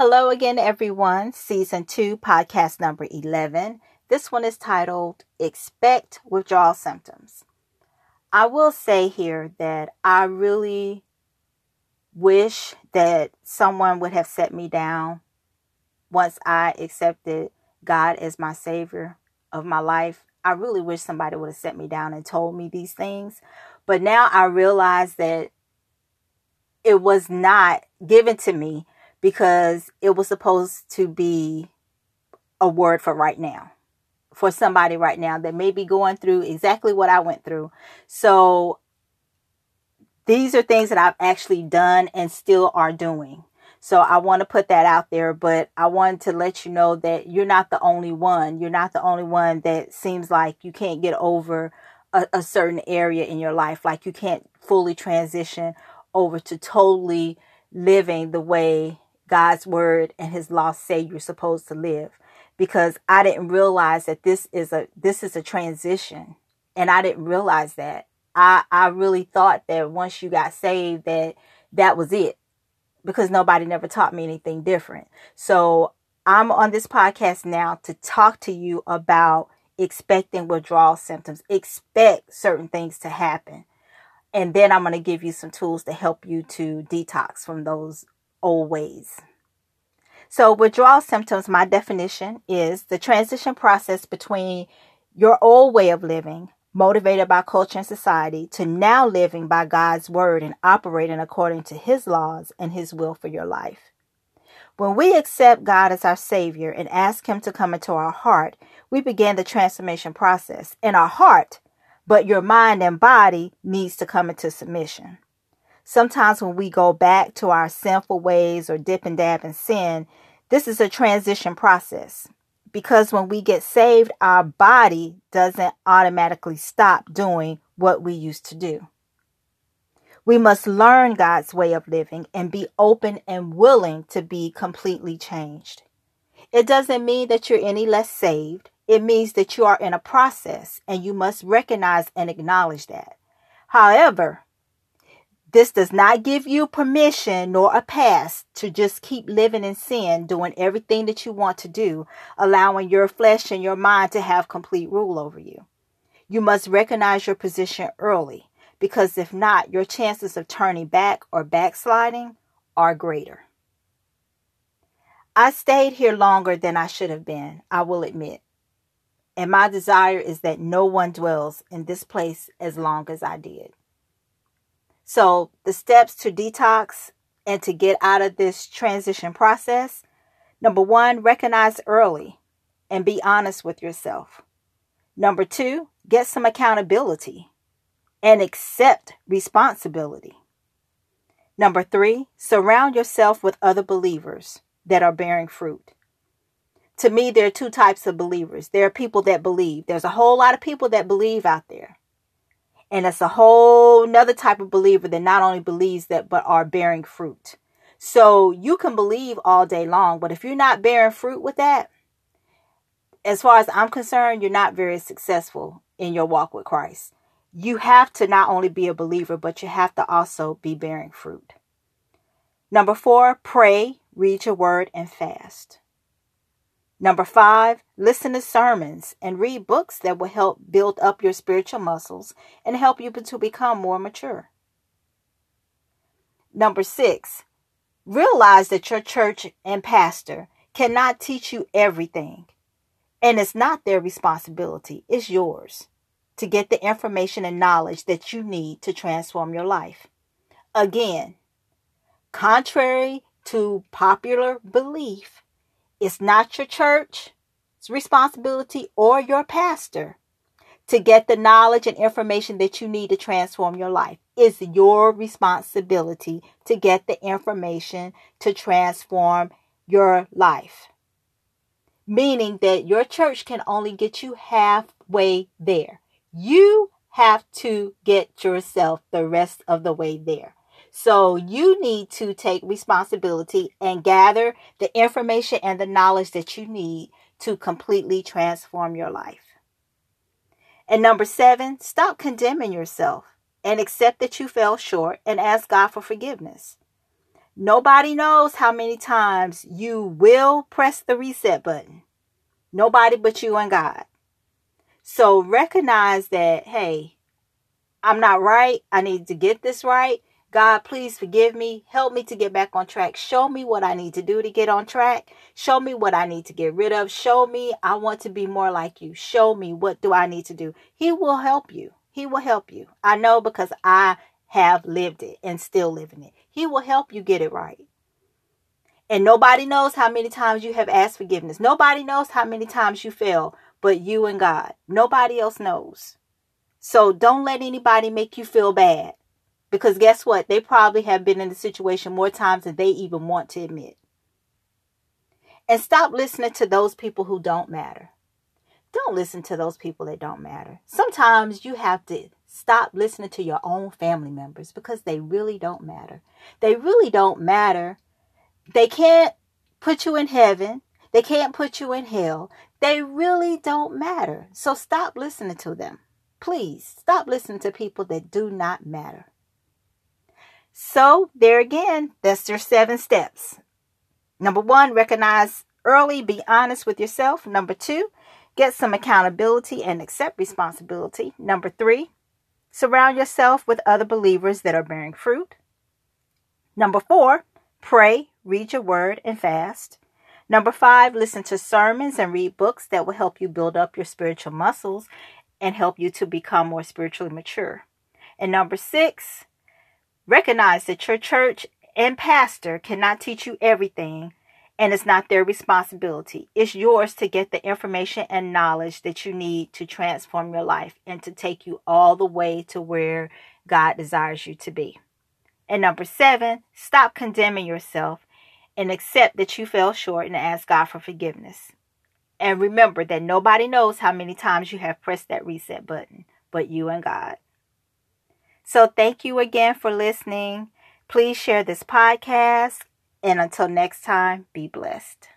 Hello again, everyone. Season 2, podcast number 11. This one is titled Expect Withdrawal Symptoms. I will say here that I really wish that someone would have set me down once I accepted God as my Savior of my life. I really wish somebody would have set me down and told me these things. But now I realize that it was not given to me because it was supposed to be a word for right now for somebody right now that may be going through exactly what I went through. So these are things that I've actually done and still are doing. So I want to put that out there, but I want to let you know that you're not the only one. You're not the only one that seems like you can't get over a, a certain area in your life, like you can't fully transition over to totally living the way God's word and his law say you're supposed to live because I didn't realize that this is a this is a transition and I didn't realize that. I I really thought that once you got saved that that was it because nobody never taught me anything different. So I'm on this podcast now to talk to you about expecting withdrawal symptoms. Expect certain things to happen. And then I'm going to give you some tools to help you to detox from those old ways. So, withdrawal symptoms, my definition is the transition process between your old way of living, motivated by culture and society, to now living by God's word and operating according to his laws and his will for your life. When we accept God as our Savior and ask Him to come into our heart, we begin the transformation process in our heart, but your mind and body needs to come into submission. Sometimes when we go back to our sinful ways or dip and dab in sin, this is a transition process. Because when we get saved, our body doesn't automatically stop doing what we used to do. We must learn God's way of living and be open and willing to be completely changed. It doesn't mean that you're any less saved. It means that you are in a process and you must recognize and acknowledge that. However, this does not give you permission nor a pass to just keep living in sin, doing everything that you want to do, allowing your flesh and your mind to have complete rule over you. You must recognize your position early, because if not, your chances of turning back or backsliding are greater. I stayed here longer than I should have been, I will admit. And my desire is that no one dwells in this place as long as I did. So, the steps to detox and to get out of this transition process number one, recognize early and be honest with yourself. Number two, get some accountability and accept responsibility. Number three, surround yourself with other believers that are bearing fruit. To me, there are two types of believers. There are people that believe. There's a whole lot of people that believe out there. And it's a whole another type of believer that not only believes that, but are bearing fruit. So you can believe all day long, but if you're not bearing fruit with that, as far as I'm concerned, you're not very successful in your walk with Christ. You have to not only be a believer, but you have to also be bearing fruit. Number four, pray, read your word, and fast. Number five, listen to sermons and read books that will help build up your spiritual muscles and help you to become more mature. Number six, realize that your church and pastor cannot teach you everything. And it's not their responsibility, it's yours to get the information and knowledge that you need to transform your life. Again, contrary to popular belief, it's not your church's responsibility or your pastor to get the knowledge and information that you need to transform your life. It's your responsibility to get the information to transform your life. Meaning that your church can only get you halfway there. You have to get yourself the rest of the way there. So you need to take responsibility and gather the information and the knowledge that you need to completely transform your life. And number seven, stop condemning yourself and accept that you fell short and ask God for forgiveness. Nobody knows how many times you will press the reset button. Nobody but you and God. So recognize that, hey, I'm not right. I need to get this right. God, please forgive me. Help me to get back on track. Show me what I need to do to get on track. Show me what I need to get rid of. Show me I want to be more like you. Show me what do I need to do. He will help you. He will help you. I know because I have lived it and still living it. He will help you get it right. And nobody knows how many times you have asked forgiveness. Nobody knows how many times you fail, but you and God. Nobody else knows. So don't let anybody make you feel bad. Because guess what? They probably have been in the situation more times than they even want to admit. And stop listening to those people who don't matter. Don't listen to those people that don't matter. Sometimes you have to stop listening to your own family members because they really don't matter. They really don't matter. They can't put you in heaven. They can't put you in hell. They really don't matter. So stop listening to them. Please stop listening to people that do not matter. So, there again, that's your seven steps. Number one, recognize early, be honest with yourself. Number two, get some accountability and accept responsibility. Number three, surround yourself with other believers that are bearing fruit. Number four, pray, read your word, and fast. Number five, listen to sermons and read books that will help you build up your spiritual muscles and help you to become more spiritually mature. And number six, recognize that your church and pastor cannot teach you everything and it's not their responsibility. It's yours to get the information and knowledge that you need to transform your life and to take you all the way to where God desires you to be. And number seven, stop condemning yourself and accept that you fell short and ask God for forgiveness. And remember that nobody knows how many times you have pressed that reset button but you and God. So thank you again for listening. Please share this podcast. And until next time, be blessed.